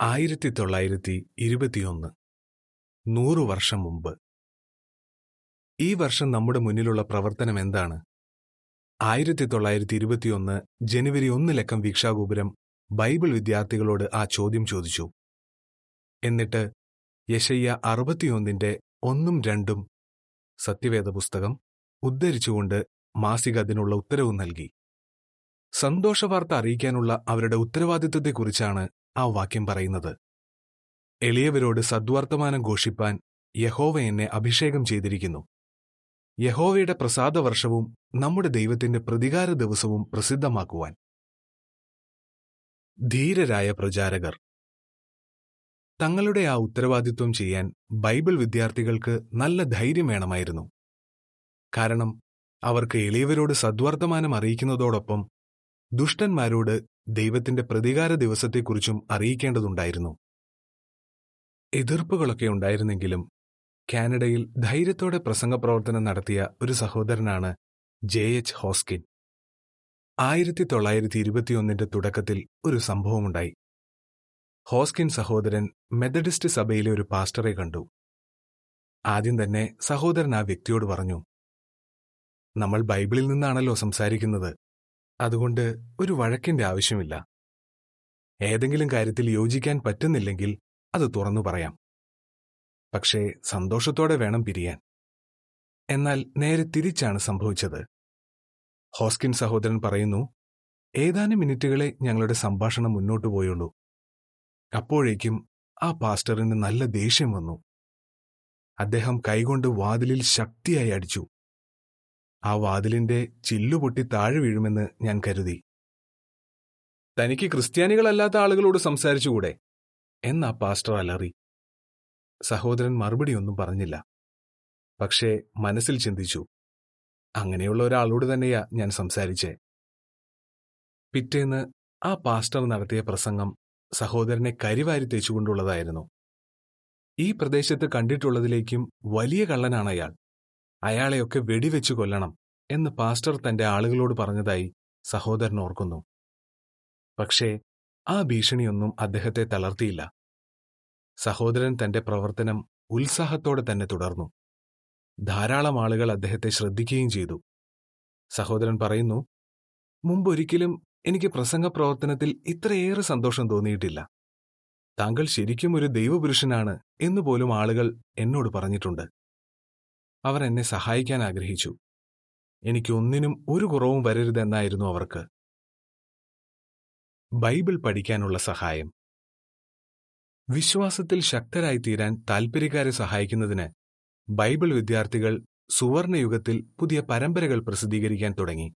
ആയിരത്തി തൊള്ളായിരത്തി ഇരുപത്തിയൊന്ന് നൂറു വർഷം മുമ്പ്. ഈ വർഷം നമ്മുടെ മുന്നിലുള്ള പ്രവർത്തനം എന്താണ്? ആയിരത്തി തൊള്ളായിരത്തി ഇരുപത്തിയൊന്ന് ജനുവരി ഒന്ന് ലക്കം വീക്ഷാഗോപുരം ബൈബിൾ വിദ്യാർത്ഥികളോട് ആ ചോദ്യം ചോദിച്ചു. എന്നിട്ട് യശയ്യ അറുപത്തിയൊന്നിന്റെ ഒന്നും രണ്ടും സത്യവേദ പുസ്തകം ഉദ്ധരിച്ചുകൊണ്ട് മാസിക അതിനുള്ള ഉത്തരവും നൽകി. സന്തോഷവാർത്ത അറിയിക്കാനുള്ള അവരുടെ ഉത്തരവാദിത്വത്തെക്കുറിച്ചാണ് ആ വാക്യം പറയുന്നത്. എളിയവരോട് സദ്വർത്തമാനം ഘോഷിപ്പാൻ യഹോവ എന്നെ അഭിഷേകം ചെയ്തിരിക്കുന്നു. യഹോവയുടെ പ്രസാദവർഷവും നമ്മുടെ ദൈവത്തിന്റെ പ്രതികാര ദിവസവും പ്രസിദ്ധമാക്കുവാൻ. ധീരരായ പ്രചാരകർ. തങ്ങളുടെ ആ ഉത്തരവാദിത്വം ചെയ്യാൻ ബൈബിൾ വിദ്യാർത്ഥികൾക്ക് നല്ല ധൈര്യം വേണമായിരുന്നു. കാരണം അവർക്ക് എളിയവരോട് സദ്വർത്തമാനം അറിയിക്കുന്നതോടൊപ്പം ദുഷ്ടന്മാരോട് ദൈവത്തിന്റെ പ്രതികാര ദിവസത്തെക്കുറിച്ചും അറിയിക്കേണ്ടതുണ്ടായിരുന്നു. എതിർപ്പുകളൊക്കെ ഉണ്ടായിരുന്നെങ്കിലും കാനഡയിൽ ധൈര്യത്തോടെ പ്രസംഗപ്രവർത്തനം നടത്തിയ ഒരു സഹോദരനാണ് ജെ എച്ച് ഹോസ്കിൻ. ആയിരത്തി തൊള്ളായിരത്തി ഇരുപത്തിയൊന്നിന്റെ തുടക്കത്തിൽ ഒരു സംഭവമുണ്ടായി. ഹോസ്കിൻ സഹോദരൻ മെത്തഡിസ്റ്റ് സഭയിലെ ഒരു പാസ്റ്ററെ കണ്ടു. ആദ്യം തന്നെ സഹോദരൻ ആ വ്യക്തിയോട് പറഞ്ഞു നമ്മൾ ബൈബിളിൽ നിന്നാണല്ലോ സംസാരിക്കുന്നത്. അതുകൊണ്ട് ഒരു വഴക്കിന്റെ ആവശ്യമില്ല. ഏതെങ്കിലും കാര്യത്തിൽ യോജിക്കാൻ പറ്റുന്നില്ലെങ്കിൽ അത് തുറന്നു പറയാം. പക്ഷേ സന്തോഷത്തോടെ വേണം പിരിയാൻ. എന്നാൽ നേരെ തിരിച്ചാണ് സംഭവിച്ചത്. ഹോസ്കിൻ സഹോദരൻ പറയുന്നു ഏതാനും മിനിറ്റുകളെ ഞങ്ങളുടെ സംഭാഷണം മുന്നോട്ടു പോയുള്ളൂ. അപ്പോഴേക്കും ആ പാസ്റ്ററിന് നല്ല ദേഷ്യം വന്നു. അദ്ദേഹം കൈകൊണ്ട് വാതിലിൽ ശക്തിയായി അടിച്ചു. ആ വാതിലിന്റെ ചില്ലുപൊട്ടി താഴെ വീഴുമെന്ന് ഞാൻ കരുതി. തനിക്ക് ക്രിസ്ത്യാനികളല്ലാത്ത ആളുകളോട് സംസാരിച്ചുകൂടെ? എന്നാ പാസ്റ്റർ അലറി. സഹോദരൻ മറുപടിയൊന്നും പറഞ്ഞില്ല. പക്ഷേ മനസ്സിൽ ചിന്തിച്ചു. അങ്ങനെയുള്ള ഒരാളോട് തന്നെയാ ഞാൻ സംസാരിച്ചേ. പിറ്റേന്ന് ആ പാസ്റ്റർ നടത്തിയ പ്രസംഗം സഹോദരനെ കരിവാരി തേച്ചുകൊണ്ടുള്ളതായിരുന്നു. ഈ പ്രദേശത്ത് കണ്ടിട്ടുള്ളതിലേക്കും വലിയ കള്ളനാണ് അയാൾ. അയാളെയൊക്കെ വെടിവെച്ചു കൊല്ലണം എന്ന് പാസ്റ്റർ തന്റെ ആളുകളോട് പറഞ്ഞതായി സഹോദരൻ ഓർക്കുന്നു. പക്ഷേ ആ ഭീഷണിയൊന്നും അദ്ദേഹത്തെ തളർത്തിയില്ല. സഹോദരൻ തന്റെ പ്രവർത്തനം ഉത്സാഹത്തോടെ തന്നെ തുടർന്നു. ധാരാളം ആളുകൾ അദ്ദേഹത്തെ ശ്രദ്ധിക്കുകയും ചെയ്തു. സഹോദരൻ പറയുന്നു മുമ്പൊരിക്കലും എനിക്ക് പ്രസംഗ പ്രവർത്തനത്തിൽ ഇത്രയേറെ സന്തോഷം തോന്നിയിട്ടില്ല. താങ്കൾ ശരിക്കും ഒരു ദൈവപുരുഷനാണ് എന്നുപോലും ആളുകൾ എന്നോട് പറഞ്ഞിട്ടുണ്ട്. അവർ എന്നെ സഹായിക്കാൻ ആഗ്രഹിച്ചു. എനിക്കൊന്നിനും ഒരു കുറവും വരരുതെന്നായിരുന്നു അവർക്ക്. ബൈബിൾ പഠിക്കാനുള്ള സഹായം. വിശ്വാസത്തിൽ ശക്തരായി തീരാൻ താൽപ്പര്യക്കാരെ സഹായിക്കുന്നതിന് ബൈബിൾ വിദ്യാർത്ഥികൾ സുവർണയുഗത്തിൽ പുതിയ പരമ്പരകൾ പ്രസിദ്ധീകരിക്കാൻ തുടങ്ങി.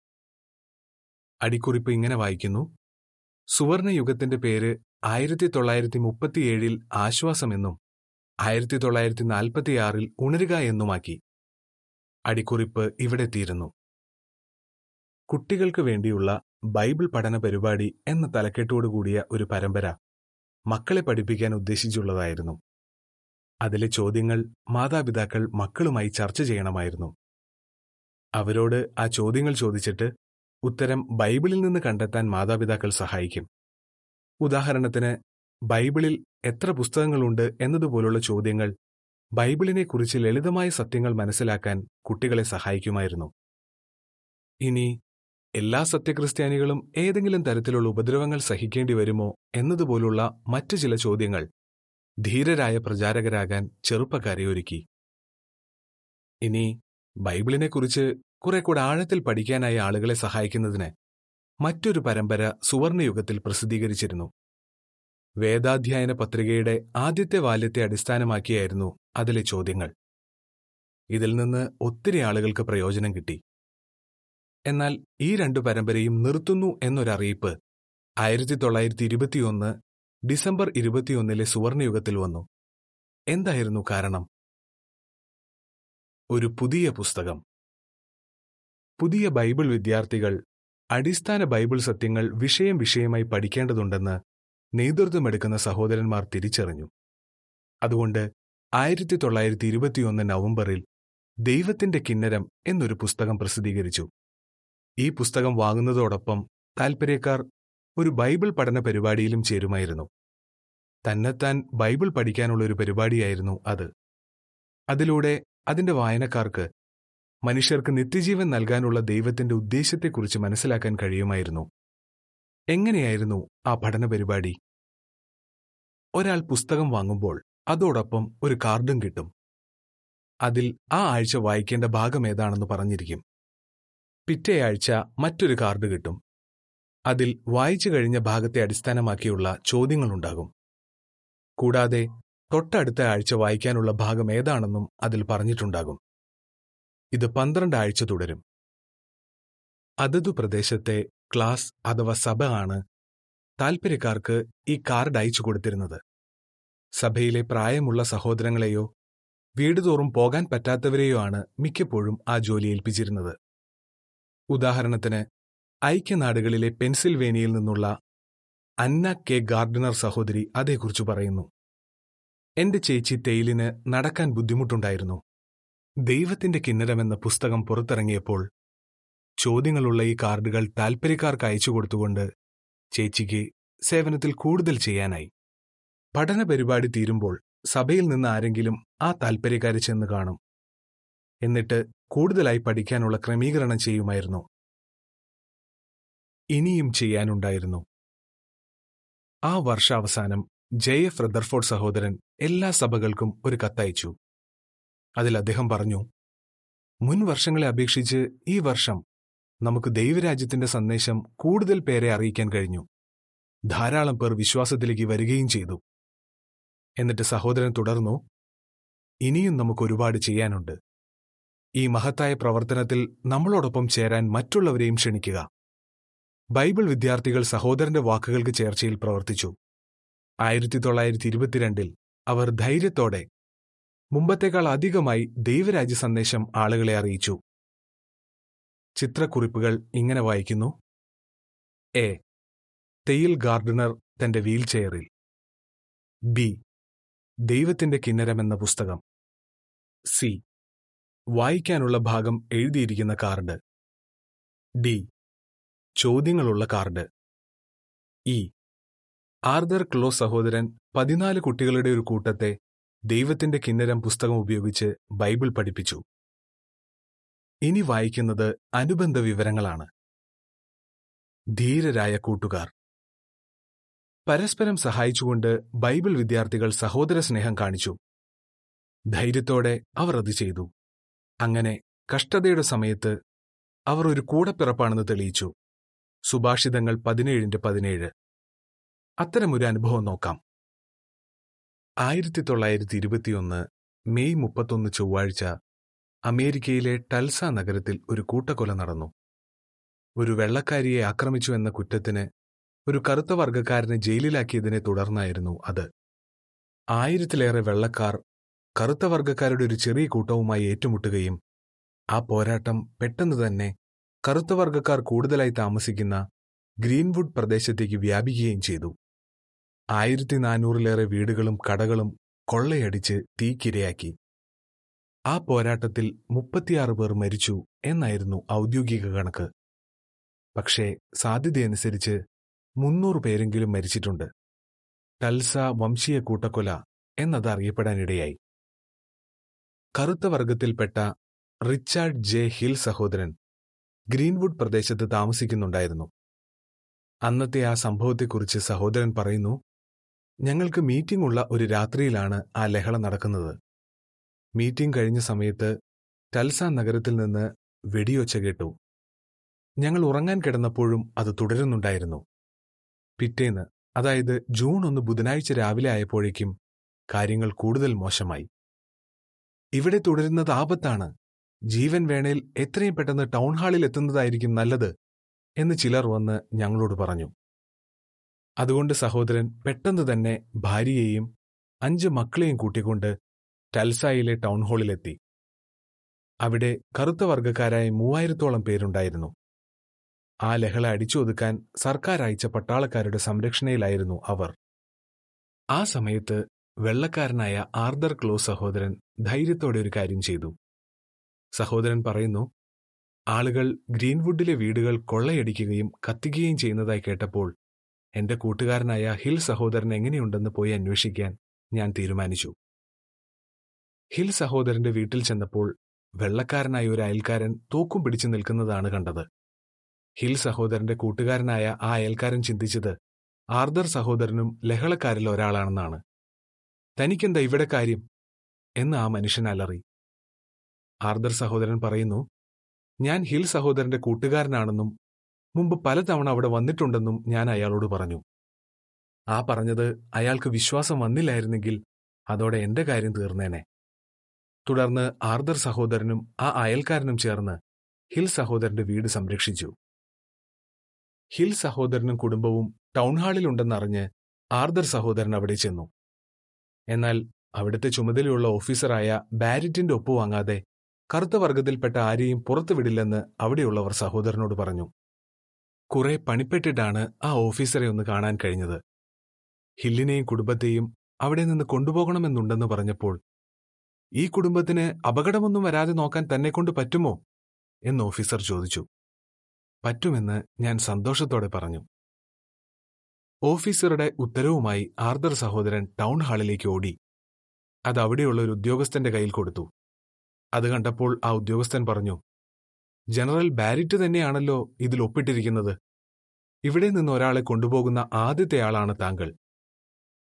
അടിക്കുറിപ്പ് ഇങ്ങനെ വായിക്കുന്നു. സുവർണയുഗത്തിന്റെ പേര് ആയിരത്തി തൊള്ളായിരത്തി മുപ്പത്തിയേഴിൽ ആശ്വാസമെന്നും ആയിരത്തി തൊള്ളായിരത്തി നാൽപ്പത്തിയാറിൽ ഉണരുക എന്നുമാക്കി. അടിക്കുറിപ്പ് ഇവിടെ തീരുന്നു കുട്ടികൾക്ക് വേണ്ടിയുള്ള ബൈബിൾ പഠന പരിപാടി എന്ന തലക്കെട്ടോടുകൂടിയ ഒരു പരമ്പര മക്കളെ പഠിപ്പിക്കാൻ ഉദ്ദേശിച്ചുള്ളതായിരുന്നു. അതിലെ ചോദ്യങ്ങൾ മാതാപിതാക്കൾ മക്കളുമായി ചർച്ച ചെയ്യണമായിരുന്നു. അവരോട് ആ ചോദ്യങ്ങൾ ചോദിച്ചിട്ട് ഉത്തരം ബൈബിളിൽ നിന്ന് കണ്ടെത്താൻ മാതാപിതാക്കൾ സഹായിക്കും. ഉദാഹരണത്തിന് ബൈബിളിൽ എത്ര പുസ്തകങ്ങളുണ്ട് എന്നതുപോലുള്ള ചോദ്യങ്ങൾ ബൈബിളിനെക്കുറിച്ച് ലളിതമായ സത്യങ്ങൾ മനസ്സിലാക്കാൻ കുട്ടികളെ സഹായിക്കുമായിരുന്നു. ഇനി എല്ലാ സത്യക്രിസ്ത്യാനികളും ഏതെങ്കിലും തരത്തിലുള്ള ഉപദ്രവങ്ങൾ സഹിക്കേണ്ടി വരുമോ എന്നതുപോലുള്ള മറ്റു ചില ചോദ്യങ്ങൾ ധീരരായ പ്രചാരകരാകാൻ ചെറുപ്പക്കാരെ ഒരുക്കി. ഇനി ബൈബിളിനെക്കുറിച്ച് കുറെ കൂടെ ആഴത്തിൽ പഠിക്കാനായി ആളുകളെ സഹായിക്കുന്നതിന് മറ്റൊരു പരമ്പര സുവർണയുഗത്തിൽ പ്രസിദ്ധീകരിച്ചിരുന്നു. വേദാധ്യായന പത്രികയുടെ ആദ്യത്തെ വാല്യത്തെ അടിസ്ഥാനമാക്കിയായിരുന്നു അതിലെ ചോദ്യങ്ങൾ. ഇതിൽ നിന്ന് ഒത്തിരി ആളുകൾക്ക് പ്രയോജനം കിട്ടി. എന്നാൽ ഈ രണ്ടു പരമ്പരയും നിർത്തുന്നു എന്നൊരറിയിപ്പ് ആയിരത്തി തൊള്ളായിരത്തി ഇരുപത്തിയൊന്ന് ഡിസംബർ ഇരുപത്തിയൊന്നിലെ സുവർണയുഗത്തിൽ വന്നു. എന്തായിരുന്നു കാരണം? ഒരു പുതിയ പുസ്തകം. പുതിയ ബൈബിൾ വിദ്യാർത്ഥികൾ അടിസ്ഥാന ബൈബിൾ സത്യങ്ങൾ വിഷയം വിഷയമായി പഠിക്കേണ്ടതുണ്ടെന്ന് നേതൃത്വമെടുക്കുന്ന സഹോദരന്മാർ തിരിച്ചറിഞ്ഞു. അതുകൊണ്ട് ആയിരത്തി തൊള്ളായിരത്തി ഇരുപത്തിയൊന്ന് നവംബറിൽ ദൈവത്തിന്റെ കിന്നരം എന്നൊരു പുസ്തകം പ്രസിദ്ധീകരിച്ചു. ഈ പുസ്തകം വാങ്ങുന്നതോടൊപ്പം താൽപ്പര്യക്കാർ ഒരു ബൈബിൾ പഠന പരിപാടിയിലും ചേരുമായിരുന്നു. തന്നെത്താൻ ബൈബിൾ പഠിക്കാനുള്ള ഒരു പരിപാടിയായിരുന്നു അത്. അതിലൂടെ അതിന്റെ വായനക്കാർക്ക് മനുഷ്യർക്ക് നിത്യജീവൻ നൽകാനുള്ള ദൈവത്തിന്റെ ഉദ്ദേശത്തെക്കുറിച്ച് മനസ്സിലാക്കാൻ കഴിയുമായിരുന്നു. എങ്ങനെയായിരുന്നു ആ പഠന പരിപാടി? ഒരാൾ പുസ്തകം വാങ്ങുമ്പോൾ അതോടൊപ്പം ഒരു കാർഡും കിട്ടും. അതിൽ ആ ആഴ്ച വായിക്കേണ്ട ഭാഗം ഏതാണെന്ന് പറഞ്ഞിരിക്കും. പിറ്റേ ആഴ്ച മറ്റൊരു കാർഡ് കിട്ടും. അതിൽ വായിച്ചു കഴിഞ്ഞ ഭാഗത്തെ അടിസ്ഥാനമാക്കിയുള്ള ചോദ്യങ്ങളുണ്ടാകും. കൂടാതെ തൊട്ടടുത്ത ആഴ്ച വായിക്കാനുള്ള ഭാഗം ഏതാണെന്നും അതിൽ പറഞ്ഞിട്ടുണ്ടാകും. ഇത് പന്ത്രണ്ട് ആഴ്ച തുടരും. അതതു പ്രദേശത്തെ ക്ലാസ് അഥവാ സഭ ആണ് താൽപ്പര്യക്കാർക്ക് ഈ കാർഡ് അയച്ചു കൊടുത്തിരുന്നത്. സഭയിലെ പ്രായമുള്ള സഹോദരങ്ങളെയോ വീടുതോറും പോകാൻ പറ്റാത്തവരെയോ ആണ് മിക്കപ്പോഴും ആ ജോലി ഏൽപ്പിച്ചിരുന്നത്. ഉദാഹരണത്തിന് ഐക്യനാടുകളിലെ പെൻസിൽവേനിയയിൽ നിന്നുള്ള അന്ന കെ ഗാർഡനർ സഹോദരി അതേക്കുറിച്ച് പറയുന്നു. എന്റെ ചേച്ചി തെയിലിന് നടക്കാൻ ബുദ്ധിമുട്ടുണ്ടായിരുന്നു. ദൈവത്തിന്റെ കിന്നരമെന്ന പുസ്തകം പുറത്തിറങ്ങിയപ്പോൾ ചോദ്യങ്ങളുള്ള ഈ കാർഡുകൾ താൽപ്പര്യക്കാർക്ക് അയച്ചു കൊടുത്തുകൊണ്ട് ചേച്ചിക്ക് സേവനത്തിൽ കൂടുതൽ ചെയ്യാനായി. പഠന പരിപാടി തീരുമ്പോൾ സഭയിൽ നിന്ന് ആരെങ്കിലും ആ താൽപ്പര്യക്കാരെ ചെന്ന് കാണും. എന്നിട്ട് കൂടുതലായി പഠിക്കാനുള്ള ക്രമീകരണം ചെയ്യുമായിരുന്നു. ഇനിയും ചെയ്യാനുണ്ടായിരുന്നു. ആ വർഷാവസാനം ജെ. എഫ്. റദർഫോർഡ് സഹോദരൻ എല്ലാ സഭകൾക്കും ഒരു കത്തയച്ചു. അതിൽ അദ്ദേഹം പറഞ്ഞു മുൻ വർഷങ്ങളെ അപേക്ഷിച്ച് ഈ വർഷം നമുക്ക് ദൈവരാജ്യത്തിന്റെ സന്ദേശം കൂടുതൽ പേരെ അറിയിക്കാൻ കഴിഞ്ഞു. ധാരാളം പേർ വിശ്വാസത്തിലേക്ക് വരികയും ചെയ്തു. എന്നിട്ട് സഹോദരൻ തുടർന്നു ഇനിയും നമുക്ക് ഒരുപാട് ചെയ്യാനുണ്ട്. ഈ മഹത്തായ പ്രവർത്തനത്തിൽ നമ്മളോടൊപ്പം ചേരാൻ മറ്റുള്ളവരെയും ക്ഷണിക്കുക. ബൈബിൾ വിദ്യാർത്ഥികൾ സഹോദരന്റെ വാക്കുകൾക്ക് ചേർച്ചയിൽ പ്രവർത്തിച്ചു. ആയിരത്തി തൊള്ളായിരത്തി ഇരുപത്തിരണ്ടിൽ അവർ ധൈര്യത്തോടെ മുമ്പത്തേക്കാൾ അധികമായി ദൈവരാജ്യ സന്ദേശം ആളുകളെ അറിയിച്ചു. ചിത്രക്കുറിപ്പുകൾ ഇങ്ങനെ വായിക്കുന്നു. എ. തെയിൽ ഗാർഡനർ തന്റെ വീൽചെയറിൽ. ബി. ദൈവത്തിന്റെ കിന്നരമെന്ന പുസ്തകം. സി. വായിക്കാനുള്ള ഭാഗം എഴുതിയിരിക്കുന്ന കാർഡ്. ഡി. ചോദ്യങ്ങളുള്ള കാർഡ്. ഇ. ആർദർ ക്ലോ സഹോദരൻ പതിനാല് കുട്ടികളുടെ ഒരു കൂട്ടത്തെ ദൈവത്തിന്റെ കിന്നരം പുസ്തകം ഉപയോഗിച്ച് ബൈബിൾ പഠിപ്പിച്ചു. ഇനി വായിക്കുന്നത് അനുബന്ധ വിവരങ്ങളാണ്. ധീരരായ കൂട്ടുകാർ. പരസ്പരം സഹായിച്ചുകൊണ്ട് ബൈബിൾ വിദ്യാർത്ഥികൾ സഹോദര സ്നേഹം കാണിച്ചു. ധൈര്യത്തോടെ അവർ അത് ചെയ്തു. അങ്ങനെ കഷ്ടതയുടെ സമയത്ത് അവർ ഒരു കൂടപ്പിറപ്പാണെന്ന് തെളിയിച്ചു. സുഭാഷിതങ്ങൾ പതിനേഴിന്റെ പതിനേഴ്. അത്തരമൊരു അനുഭവം നോക്കാം. ആയിരത്തി തൊള്ളായിരത്തി ഇരുപത്തിയൊന്ന് മെയ് മുപ്പത്തൊന്ന് ചൊവ്വാഴ്ച അമേരിക്കയിലെ ടൽസ നഗരത്തിൽ ഒരു കൂട്ടക്കൊല നടന്നു. ഒരു വെള്ളക്കാരിയെ ആക്രമിച്ചു എന്ന കുറ്റത്തിന് ഒരു കറുത്ത വർഗക്കാരനെ ജയിലിലാക്കിയതിനെ തുടർന്നായിരുന്നു അത്. ആയിരത്തിലേറെ വെള്ളക്കാർ കറുത്ത വർഗക്കാരുടെ ഒരു ചെറിയ കൂട്ടവുമായി ഏറ്റുമുട്ടുകയും ആ പോരാട്ടം പെട്ടെന്ന് തന്നെ കറുത്ത വർഗക്കാർ കൂടുതലായി താമസിക്കുന്ന ഗ്രീൻവുഡ് പ്രദേശത്തേക്ക് വ്യാപിക്കുകയും ചെയ്തു. ആയിരത്തി നാനൂറിലേറെ വീടുകളും കടകളും കൊള്ളയടിച്ച് തീക്കിരയാക്കി. ആ പോരാട്ടത്തിൽ മുപ്പത്തിയാറ് പേർ മരിച്ചു എന്നായിരുന്നു ഔദ്യോഗിക കണക്ക്. പക്ഷേ സാധ്യതയനുസരിച്ച് മുന്നൂറ് പേരെങ്കിലും മരിച്ചിട്ടുണ്ട്. ടൽസ വംശീയ കൂട്ടക്കൊല എന്നത് അറിയപ്പെടാനിടയായി കറുത്ത വർഗത്തിൽപ്പെട്ട റിച്ചാർഡ് ജെ ഹിൽ സഹോദരൻ ഗ്രീൻവുഡ് പ്രദേശത്ത് താമസിക്കുന്നുണ്ടായിരുന്നു. അന്നത്തെ ആ സംഭവത്തെക്കുറിച്ച് സഹോദരൻ പറയുന്നു ഞങ്ങൾക്ക് മീറ്റിംഗ് ഉള്ള ഒരു രാത്രിയിലാണ് ആ ലഹള നടക്കുന്നത്. മീറ്റിംഗ് കഴിഞ്ഞ സമയത്ത് ടൽസ നഗരത്തിൽ നിന്ന് വെടിയൊച്ച കേട്ടു. ഞങ്ങൾ ഉറങ്ങാൻ കിടന്നപ്പോഴും അത് തുടരുന്നുണ്ടായിരുന്നു. പിറ്റേന്ന് അതായത് ജൂൺ ഒന്ന് ബുധനാഴ്ച രാവിലെ ആയപ്പോഴേക്കും കാര്യങ്ങൾ കൂടുതൽ മോശമായി. ഇവിടെ തുടരുന്നത് ആപത്താണ്. ജീവൻ വേണേൽ എത്രയും പെട്ടെന്ന് ടൗൺ ഹാളിൽ എത്തുന്നതായിരിക്കും നല്ലത് എന്ന് ചിലർ വന്ന് ഞങ്ങളോട് പറഞ്ഞു. അതുകൊണ്ട് സഹോദരൻ പെട്ടെന്ന് തന്നെ ഭാര്യയെയും അഞ്ച് മക്കളെയും കൂട്ടിക്കൊണ്ട് ടൽസായിലെ ടൗൺ ഹാളിലെത്തി. അവിടെ കറുത്ത വർഗക്കാരായ മൂവായിരത്തോളം പേരുണ്ടായിരുന്നു. ആ ലഹള അടിച്ചൊതുക്കാൻ സർക്കാർ അയച്ച പട്ടാളക്കാരുടെ സംരക്ഷണയിലായിരുന്നു അവർ. ആ സമയത്ത് വെള്ളക്കാരനായ ആർദർ ക്ലോ സഹോദരൻ ധൈര്യത്തോടെ ഒരു കാര്യം ചെയ്തു. സഹോദരൻ പറയുന്നു ആളുകൾ ഗ്രീൻവുഡിലെ വീടുകൾ കൊള്ളയടിക്കുകയും കത്തിക്കുകയും ചെയ്യുന്നതായി കേട്ടപ്പോൾ എന്റെ കൂട്ടുകാരനായ ഹിൽ സഹോദരൻ എങ്ങനെയുണ്ടെന്ന് പോയി അന്വേഷിക്കാൻ ഞാൻ തീരുമാനിച്ചു. ഹിൽ സഹോദരന്റെ വീട്ടിൽ ചെന്നപ്പോൾ വെള്ളക്കാരനായ ഒരു അയൽക്കാരൻ തോക്കും പിടിച്ചു നിൽക്കുന്നതാണ് കണ്ടത്. ഹിൽ സഹോദരന്റെ കൂട്ടുകാരനായ ആ അയൽക്കാരൻ ചിന്തിച്ചത് ആർദർ സഹോദരനും ലഹളക്കാരിൽ ഒരാളാണെന്നാണ്. തനിക്കെന്താ ഇവിടെ കാര്യം? എന്ന് ആ മനുഷ്യൻ അലറി. ആർദർ സഹോദരൻ പറയുന്നു ഞാൻ ഹിൽ സഹോദരന്റെ കൂട്ടുകാരനാണെന്നും മുമ്പ് പലതവണ അവിടെ വന്നിട്ടുണ്ടെന്നും ഞാൻ അയാളോട് പറഞ്ഞു. ആ പറഞ്ഞത് അയാൾക്ക് വിശ്വാസം വന്നില്ലായിരുന്നെങ്കിൽ അതോടെ എന്റെ കാര്യം തീർന്നേനെ. തുടർന്ന് ആർദർ സഹോദരനും ആ അയൽക്കാരനും ചേർന്ന് ഹിൽ സഹോദരന്റെ വീട് സംരക്ഷിച്ചു. ഹിൽ സഹോദരനും കുടുംബവും ടൗൺഹാളിലുണ്ടെന്നറിഞ്ഞ് ആർദർ സഹോദരൻ അവിടെ ചെന്നു. എന്നാൽ അവിടുത്തെ ചുമതലയുള്ള ഓഫീസറായ ബാരിറ്റിന്റെ ഒപ്പ് വാങ്ങാതെ കറുത്ത വർഗത്തിൽപ്പെട്ട ആരെയും പുറത്തുവിടില്ലെന്ന് അവിടെയുള്ളവർ സഹോദരനോട് പറഞ്ഞു. കുറെ പണിപ്പെട്ടിട്ടാണ് ആ ഓഫീസറെ ഒന്ന് കാണാൻ കഴിഞ്ഞത്. ഹില്ലിനെയും കുടുംബത്തെയും അവിടെ നിന്ന് കൊണ്ടുപോകണമെന്നുണ്ടെന്ന് പറഞ്ഞപ്പോൾ ഈ കുടുംബത്തിന് അപകടമൊന്നും വരാതെ നോക്കാൻ തന്നെ കൊണ്ട് പറ്റുമോ? എന്ന് ഓഫീസർ ചോദിച്ചു. പറ്റുമെന്ന് ഞാൻ സന്തോഷത്തോടെ പറഞ്ഞു. ഓഫീസറുടെ ഉത്തരവുമായി ആർദർ സഹോദരൻ ടൗൺ ഹാളിലേക്ക് ഓടി. അത് അവിടെയുള്ള ഒരു ഉദ്യോഗസ്ഥന്റെ കയ്യിൽ കൊടുത്തു. അത് കണ്ടപ്പോൾ ആ ഉദ്യോഗസ്ഥൻ പറഞ്ഞു ജനറൽ ബാരിറ്റ് തന്നെയാണല്ലോ ഇതിൽ ഒപ്പിട്ടിരിക്കുന്നത്. ഇവിടെ നിന്ന് ഒരാളെ കൊണ്ടുപോകുന്ന ആദ്യത്തെ ആളാണ് താങ്കൾ.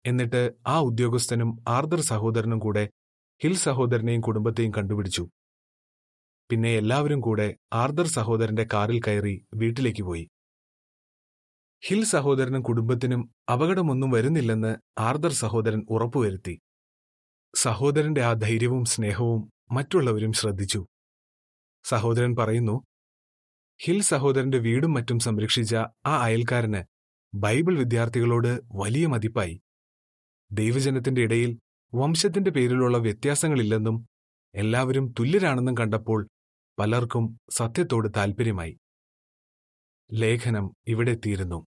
എന്നിട്ട് ആ ഉദ്യോഗസ്ഥനും ആർദർ സഹോദരനും കൂടെ ഹിൽ സഹോദരനെയും കുടുംബത്തെയും കണ്ടുപിടിച്ചു. പിന്നെ എല്ലാവരും കൂടെ ആർദർ സഹോദരന്റെ കാറിൽ കയറി വീട്ടിലേക്ക് പോയി. ഹിൽ സഹോദരനും കുടുംബത്തിനും അപകടമൊന്നും വരുന്നില്ലെന്ന് ആർദർ സഹോദരൻ ഉറപ്പുവരുത്തി. സഹോദരന്റെ ആ ധൈര്യവും സ്നേഹവും മറ്റുള്ളവരും ശ്രദ്ധിച്ചു. സഹോദരൻ പറയുന്നു ഹിൽ സഹോദരന്റെ വീടും മറ്റും സംരക്ഷിച്ച ആ അയൽക്കാരന് ബൈബിൾ വിദ്യാർത്ഥികളോട് വലിയ മതിപ്പായി. ദൈവജനത്തിന്റെ ഇടയിൽ വംശത്തിന്റെ പേരിലുള്ള വ്യത്യാസങ്ങളില്ലെന്നും എല്ലാവരും തുല്യരാണെന്നും കണ്ടപ്പോൾ പലർക്കും സത്യത്തോട് താൽപ്പര്യമായി ലേഖനം ഇവിടെ തീരുന്നു.